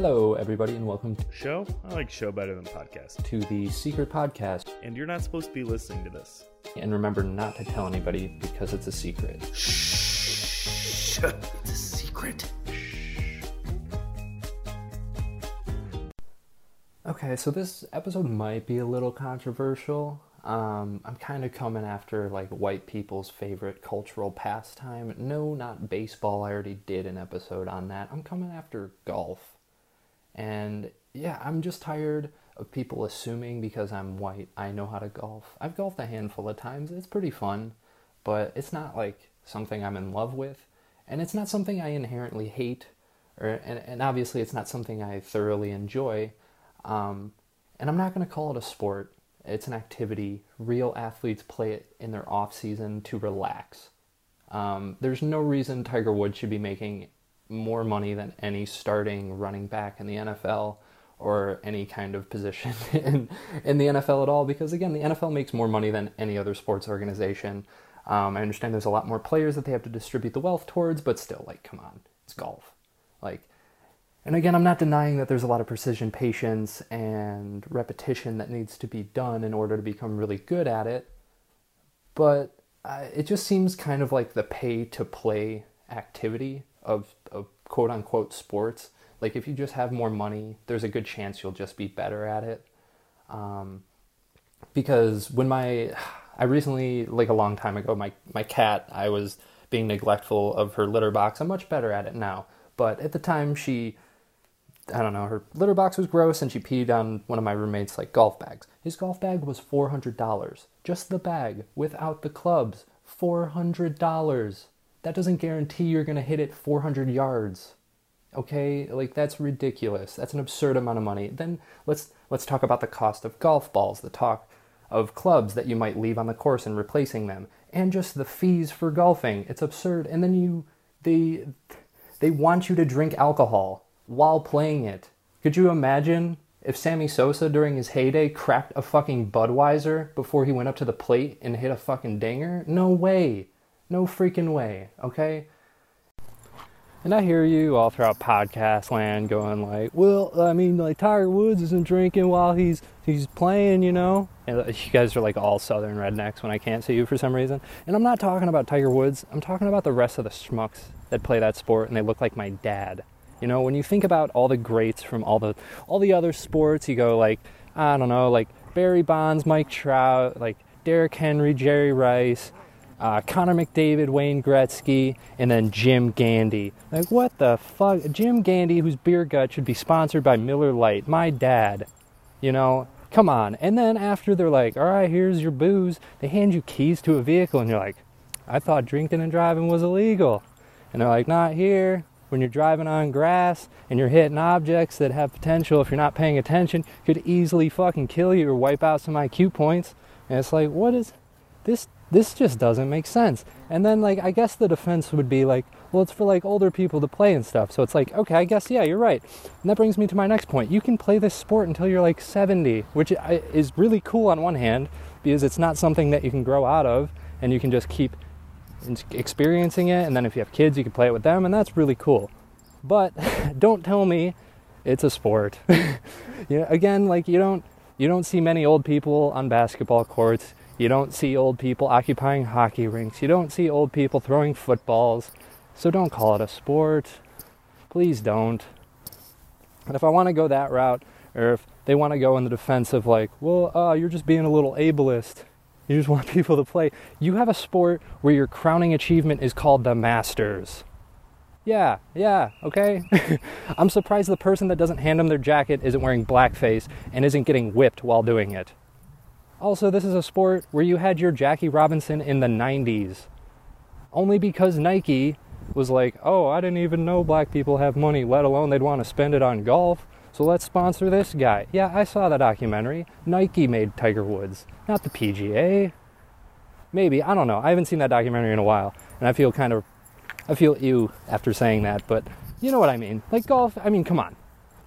Hello, everybody, and welcome to Show? I like show better than podcast. to the Secret Podcast. And you're not supposed to be listening to this. And remember not to tell anybody because it's a secret. Shh. It's a secret. Okay, so this episode might be a little controversial. Um, I'm kind of coming after like white people's favorite cultural pastime. No, not baseball. I already did an episode on that. I'm coming after golf. And yeah, I'm just tired of people assuming because I'm white, I know how to golf. I've golfed a handful of times. It's pretty fun, but it's not like something I'm in love with. And it's not something I inherently hate. Or, and, and obviously, it's not something I thoroughly enjoy. Um, and I'm not going to call it a sport. It's an activity. Real athletes play it in their off season to relax. Um, there's no reason Tiger Woods should be making more money than any starting running back in the NFL or any kind of position in, in the NFL at all because, again, the NFL makes more money than any other sports organization. Um, I understand there's a lot more players that they have to distribute the wealth towards, but still, like, come on, it's golf. Like, and again, I'm not denying that there's a lot of precision, patience, and repetition that needs to be done in order to become really good at it. But uh, it just seems kind of like the pay to play activity of, of quote unquote sports. Like, if you just have more money, there's a good chance you'll just be better at it. Um, because when my, I recently, like a long time ago, my, my cat, I was being neglectful of her litter box. I'm much better at it now. But at the time, she, I don't know, her litter box was gross and she peed on one of my roommates' like golf bags. His golf bag was $400. Just the bag without the clubs. $400. That doesn't guarantee you're going to hit it 400 yards. Okay? Like that's ridiculous. That's an absurd amount of money. Then let's let's talk about the cost of golf balls, the talk of clubs that you might leave on the course and replacing them, and just the fees for golfing. It's absurd. And then you they they want you to drink alcohol while playing it. Could you imagine if Sammy Sosa during his heyday cracked a fucking Budweiser before he went up to the plate and hit a fucking dinger? No way. No freaking way, okay? And I hear you all throughout podcast land going like, well, I mean, like Tiger Woods isn't drinking while he's he's playing, you know. And uh, you guys are like all Southern rednecks when I can't see you for some reason. And I'm not talking about Tiger Woods. I'm talking about the rest of the schmucks that play that sport, and they look like my dad. You know, when you think about all the greats from all the all the other sports, you go like, I don't know, like Barry Bonds, Mike Trout, like Derrick Henry, Jerry Rice uh, Connor McDavid, Wayne Gretzky, and then Jim Gandy. Like, what the fuck? Jim Gandy, whose beer gut should be sponsored by Miller Lite, my dad. You know, come on. And then after they're like, all right, here's your booze, they hand you keys to a vehicle, and you're like, I thought drinking and driving was illegal. And they're like, not here. When you're driving on grass and you're hitting objects that have potential, if you're not paying attention, could easily fucking kill you or wipe out some IQ points. And it's like, what is this? This just doesn't make sense. And then like I guess the defense would be like, well, it's for like older people to play and stuff. So it's like, okay, I guess yeah, you're right. And that brings me to my next point. You can play this sport until you're like 70, which is really cool on one hand because it's not something that you can grow out of and you can just keep experiencing it and then if you have kids, you can play it with them and that's really cool. But don't tell me it's a sport. you know, again, like you don't you don't see many old people on basketball courts you don't see old people occupying hockey rinks. You don't see old people throwing footballs. So don't call it a sport. Please don't. And if I want to go that route, or if they want to go in the defense of like, well, uh, you're just being a little ableist. You just want people to play. You have a sport where your crowning achievement is called the Masters. Yeah, yeah, okay. I'm surprised the person that doesn't hand them their jacket isn't wearing blackface and isn't getting whipped while doing it. Also, this is a sport where you had your Jackie Robinson in the 90s. Only because Nike was like, oh, I didn't even know black people have money, let alone they'd want to spend it on golf. So let's sponsor this guy. Yeah, I saw that documentary. Nike made Tiger Woods, not the PGA. Maybe, I don't know. I haven't seen that documentary in a while. And I feel kind of, I feel ew after saying that, but you know what I mean. Like golf, I mean, come on.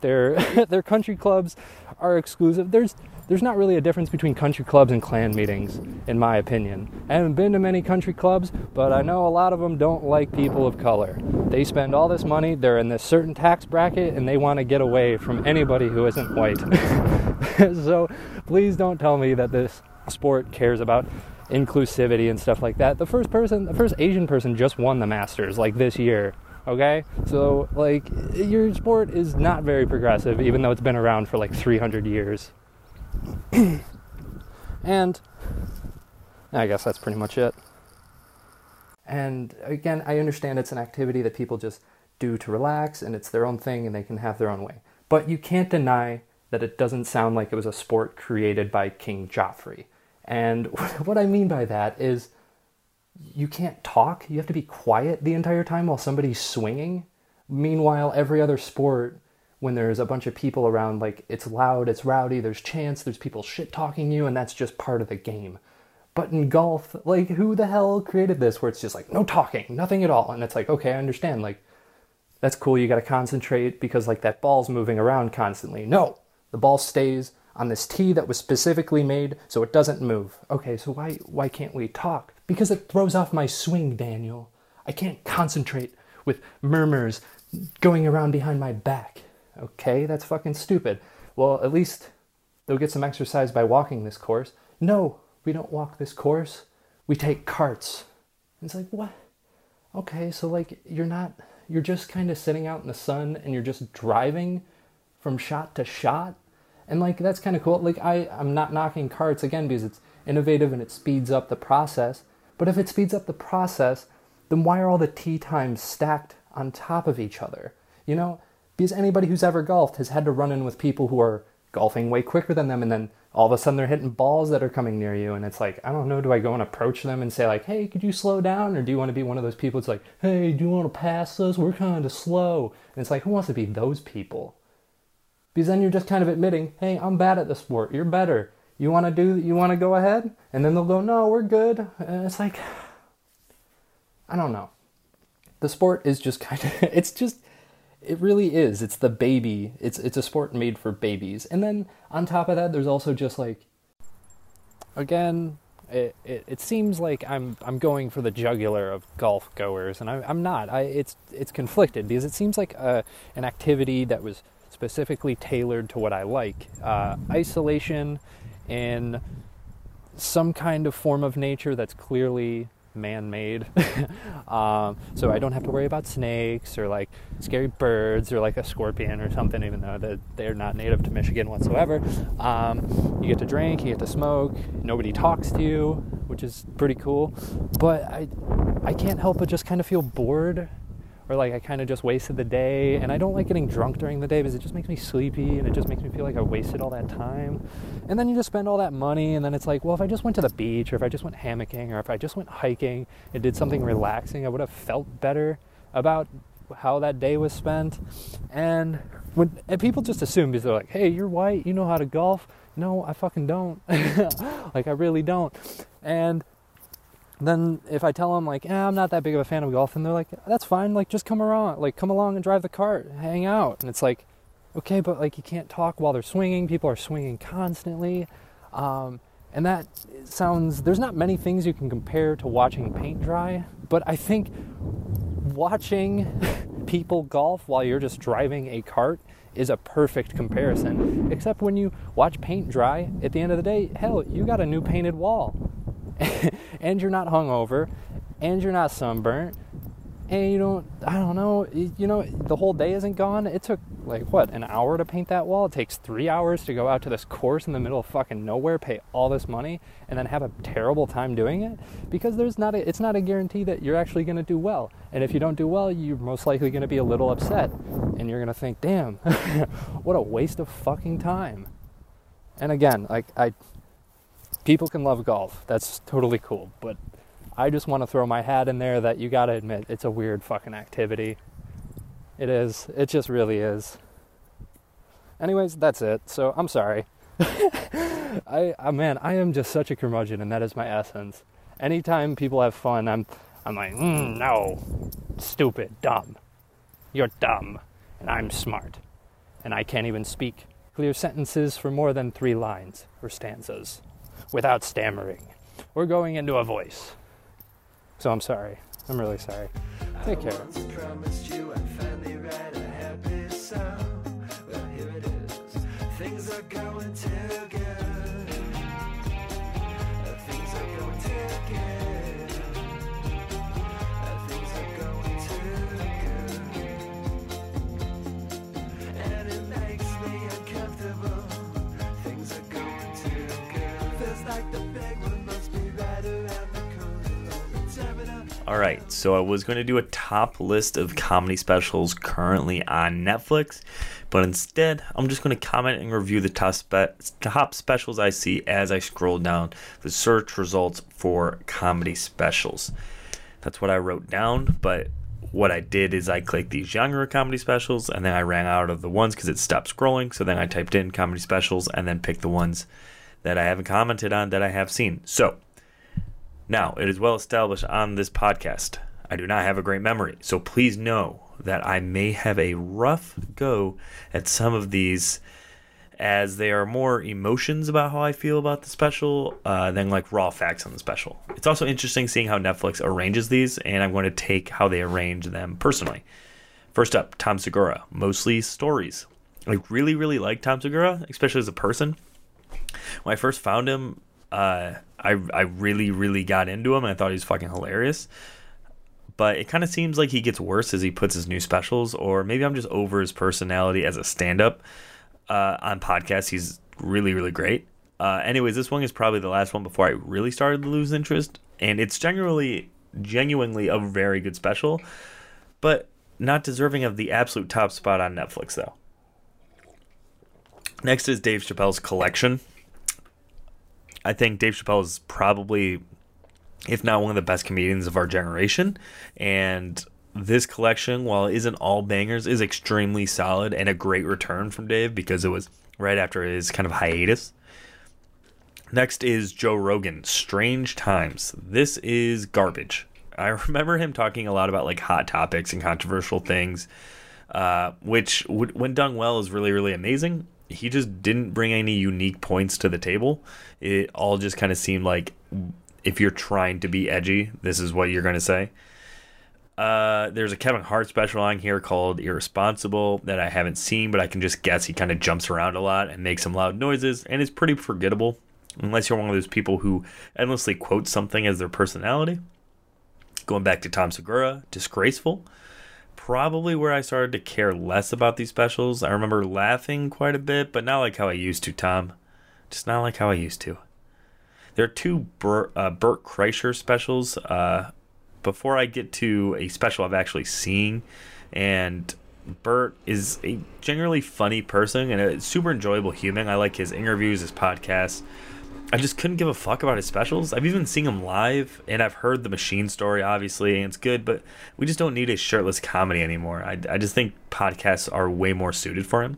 Their, their country clubs are exclusive. There's there's not really a difference between country clubs and Klan meetings, in my opinion. I haven't been to many country clubs, but I know a lot of them don't like people of color. They spend all this money, they're in this certain tax bracket, and they want to get away from anybody who isn't white. so please don't tell me that this sport cares about inclusivity and stuff like that. The first person, the first Asian person just won the Masters like this year. Okay? So, like, your sport is not very progressive, even though it's been around for like 300 years. and I guess that's pretty much it. And again, I understand it's an activity that people just do to relax and it's their own thing and they can have their own way. But you can't deny that it doesn't sound like it was a sport created by King Joffrey. And what I mean by that is you can't talk. You have to be quiet the entire time while somebody's swinging. Meanwhile, every other sport, when there's a bunch of people around, like it's loud, it's rowdy, there's chants, there's people shit talking you, and that's just part of the game. But in golf, like who the hell created this where it's just like no talking, nothing at all? And it's like, okay, I understand. Like, that's cool, you gotta concentrate because like that ball's moving around constantly. No, the ball stays on this tee that was specifically made so it doesn't move. Okay, so why why can't we talk? Because it throws off my swing, Daniel. I can't concentrate with murmurs going around behind my back. Okay, that's fucking stupid. Well, at least they'll get some exercise by walking this course. No, we don't walk this course. We take carts. It's like, what? Okay, so like you're not you're just kind of sitting out in the sun and you're just driving from shot to shot and like that's kind of cool like i i'm not knocking carts again because it's innovative and it speeds up the process but if it speeds up the process then why are all the tee times stacked on top of each other? You know because anybody who's ever golfed has had to run in with people who are golfing way quicker than them and then all of a sudden they're hitting balls that are coming near you and it's like i don't know do i go and approach them and say like hey could you slow down? Or do you want to be one of those people it's like hey do you want to pass us we're kind of slow. And it's like who wants to be those people? Because then you're just kind of admitting, hey, I'm bad at the sport. You're better. You want to do? You want to go ahead? And then they'll go, no, we're good. And it's like, I don't know. The sport is just kind of. It's just. It really is. It's the baby. It's it's a sport made for babies. And then on top of that, there's also just like. Again, it, it, it, seems like I'm I'm going for the jugular of golf goers, and I, am not. I it's it's conflicted because it seems like a, uh, an activity that was specifically tailored to what I like. Uh, isolation in some kind of form of nature that's clearly man-made. Um, so i don't have to worry about snakes or like scary birds or like a scorpion or something even though they're not native to michigan whatsoever. Um, you get to drink you get to smoke nobody talks to you which is pretty cool. But i i can't help but just kind of feel bored or like I kind of just wasted the day. And I don't like getting drunk during the day because it just makes me sleepy and it just makes me feel like I wasted all that time. And then you just spend all that money, and then it's like, well, if I just went to the beach, or if I just went hammocking, or if I just went hiking and did something relaxing, I would have felt better about how that day was spent. And when and people just assume because they're like, hey, you're white, you know how to golf. No, I fucking don't. like I really don't. And then if I tell them like, eh, I'm not that big of a fan of golf, and they're like, that's fine, like just come around, like come along and drive the cart, hang out, and it's like, okay, but like you can't talk while they're swinging. People are swinging constantly, um, and that sounds. There's not many things you can compare to watching paint dry, but I think watching people golf while you're just driving a cart is a perfect comparison. Except when you watch paint dry, at the end of the day, hell, you got a new painted wall. and you're not hungover, and you're not sunburnt, and you don't, I don't know, you know, the whole day isn't gone. It took like what, an hour to paint that wall? It takes three hours to go out to this course in the middle of fucking nowhere, pay all this money, and then have a terrible time doing it because there's not a, it's not a guarantee that you're actually going to do well. And if you don't do well, you're most likely going to be a little upset, and you're going to think, damn, what a waste of fucking time. And again, like I people can love golf. That's totally cool. But I just want to throw my hat in there that you got to admit it's a weird fucking activity. It is. It just really is. Anyways, that's it. So I'm sorry. I, I man, I am just such a curmudgeon, and that is my essence. Anytime people have fun, I'm I'm like, mm, no, stupid, dumb. You're dumb, and I'm smart, and I can't even speak clear sentences for more than three lines or stanzas without stammering or going into a voice. So I'm sorry. I'm really sorry. Take care. promised you I'd All right, so I was going to do a top list of comedy specials currently on Netflix, but instead, I'm just going to comment and review the top, spe- top specials I see as I scroll down the search results for comedy specials. That's what I wrote down, but what I did is I clicked these genre comedy specials and then I ran out of the ones because it stopped scrolling. So then I typed in comedy specials and then picked the ones that I haven't commented on that I have seen. So now, it is well established on this podcast. I do not have a great memory, so please know that I may have a rough go at some of these as they are more emotions about how I feel about the special uh, than like raw facts on the special. It's also interesting seeing how Netflix arranges these, and I'm going to take how they arrange them personally. First up, Tom Segura, mostly stories. I really, really like Tom Segura, especially as a person when I first found him, uh, I I really really got into him. and I thought he was fucking hilarious. But it kind of seems like he gets worse as he puts his new specials, or maybe I'm just over his personality as a stand-up uh, on podcasts. He's really really great. Uh, anyways, this one is probably the last one before I really started to lose interest, and it's genuinely genuinely a very good special, but not deserving of the absolute top spot on Netflix though. Next is Dave Chappelle's collection. I think Dave Chappelle is probably, if not one of the best comedians of our generation. And this collection, while it isn't all bangers, is extremely solid and a great return from Dave because it was right after his kind of hiatus. Next is Joe Rogan, Strange Times. This is garbage. I remember him talking a lot about like hot topics and controversial things, uh, which, would, when done well, is really, really amazing. He just didn't bring any unique points to the table. It all just kind of seemed like if you're trying to be edgy, this is what you're going to say. Uh, there's a Kevin Hart special on here called Irresponsible that I haven't seen, but I can just guess he kind of jumps around a lot and makes some loud noises, and it's pretty forgettable unless you're one of those people who endlessly quote something as their personality. Going back to Tom Segura, Disgraceful. Probably where I started to care less about these specials. I remember laughing quite a bit, but not like how I used to, Tom. Just not like how I used to. There are two Bert, uh, Kreischer specials. Uh, before I get to a special I've actually seen, and Bert is a generally funny person and a super enjoyable human. I like his interviews, his podcasts. I just couldn't give a fuck about his specials. I've even seen him live, and I've heard the Machine story, obviously, and it's good, but we just don't need a shirtless comedy anymore. I, I just think podcasts are way more suited for him.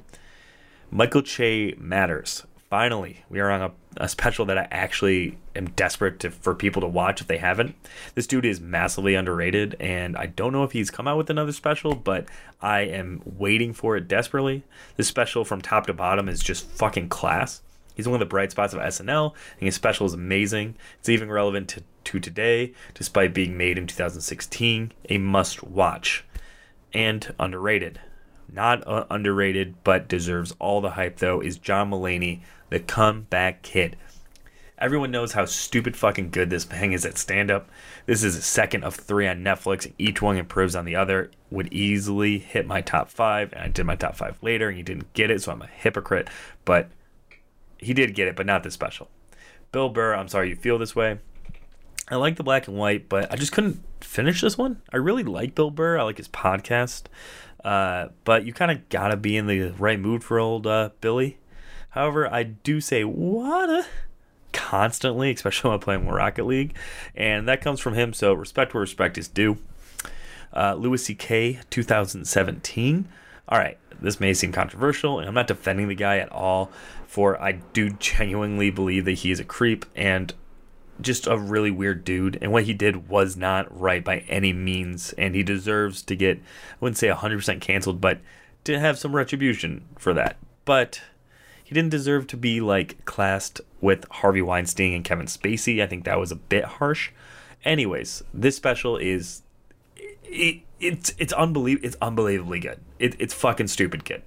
Michael Che matters. Finally, we are on a, a special that I actually am desperate to, for people to watch if they haven't. This dude is massively underrated, and I don't know if he's come out with another special, but I am waiting for it desperately. This special from top to bottom is just fucking class. He's one of the bright spots of SNL, and his special is amazing. It's even relevant to, to today, despite being made in 2016. A must watch. And underrated. Not uh, underrated, but deserves all the hype, though, is John Mulaney, the comeback kid. Everyone knows how stupid fucking good this thing is at stand up. This is a second of three on Netflix. Each one improves on the other. Would easily hit my top five, and I did my top five later, and you didn't get it, so I'm a hypocrite. But he did get it, but not this special. Bill Burr, I'm sorry you feel this way. I like the black and white, but I just couldn't finish this one. I really like Bill Burr. I like his podcast. Uh, but you kind of got to be in the right mood for old uh, Billy. However, I do say what constantly, especially when I'm playing Rocket League. And that comes from him, so respect where respect is due. Uh, Louis C.K. 2017. All right, this may seem controversial, and I'm not defending the guy at all, for I do genuinely believe that he is a creep and just a really weird dude. And what he did was not right by any means, and he deserves to get, I wouldn't say 100% canceled, but to have some retribution for that. But he didn't deserve to be like classed with Harvey Weinstein and Kevin Spacey. I think that was a bit harsh. Anyways, this special is it, it's it's unbelievable. It's unbelievably good. It, it's fucking stupid, kid.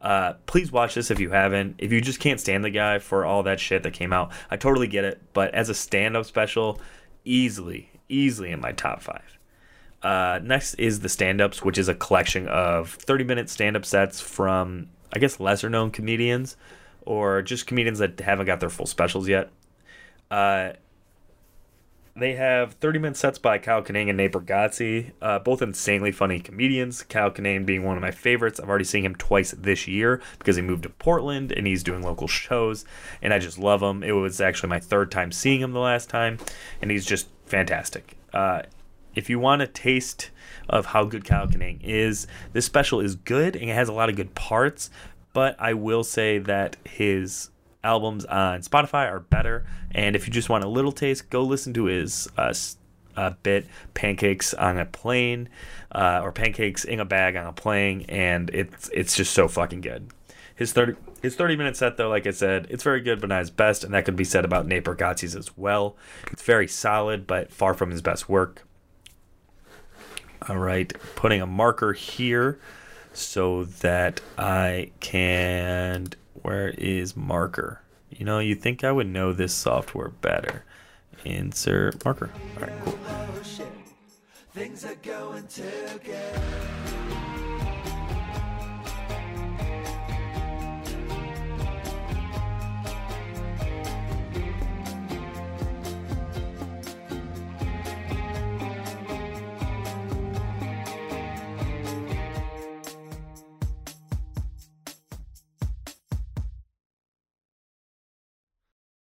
Uh, please watch this if you haven't. If you just can't stand the guy for all that shit that came out, I totally get it. But as a stand-up special, easily, easily in my top five. Uh, next is the stand-ups, which is a collection of 30-minute stand-up sets from, I guess, lesser-known comedians or just comedians that haven't got their full specials yet. Uh, they have 30 minute sets by Kyle Kinane and Nate Bargatze, uh, both insanely funny comedians. Kyle Kinane being one of my favorites. I've already seen him twice this year because he moved to Portland and he's doing local shows, and I just love him. It was actually my third time seeing him the last time, and he's just fantastic. Uh, if you want a taste of how good Kyle Kinane is, this special is good and it has a lot of good parts, but I will say that his albums on Spotify are better. And if you just want a little taste, go listen to his uh, uh, bit "Pancakes on a Plane" uh, or "Pancakes in a Bag on a Plane," and it's it's just so fucking good. His thirty his thirty minute set though, like I said, it's very good, but not his best, and that could be said about Nate Bargatze's as well. It's very solid, but far from his best work. All right, putting a marker here so that I can where is marker? You know, you think I would know this software better. Insert marker. All right, cool.